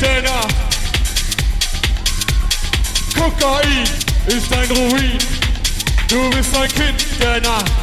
Schöner. Kokain ist ein Ruin. Du bist ein Kind der Nacht.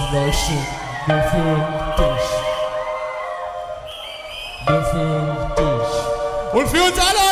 Fascination, Befürchtig. this. Und für uns alle!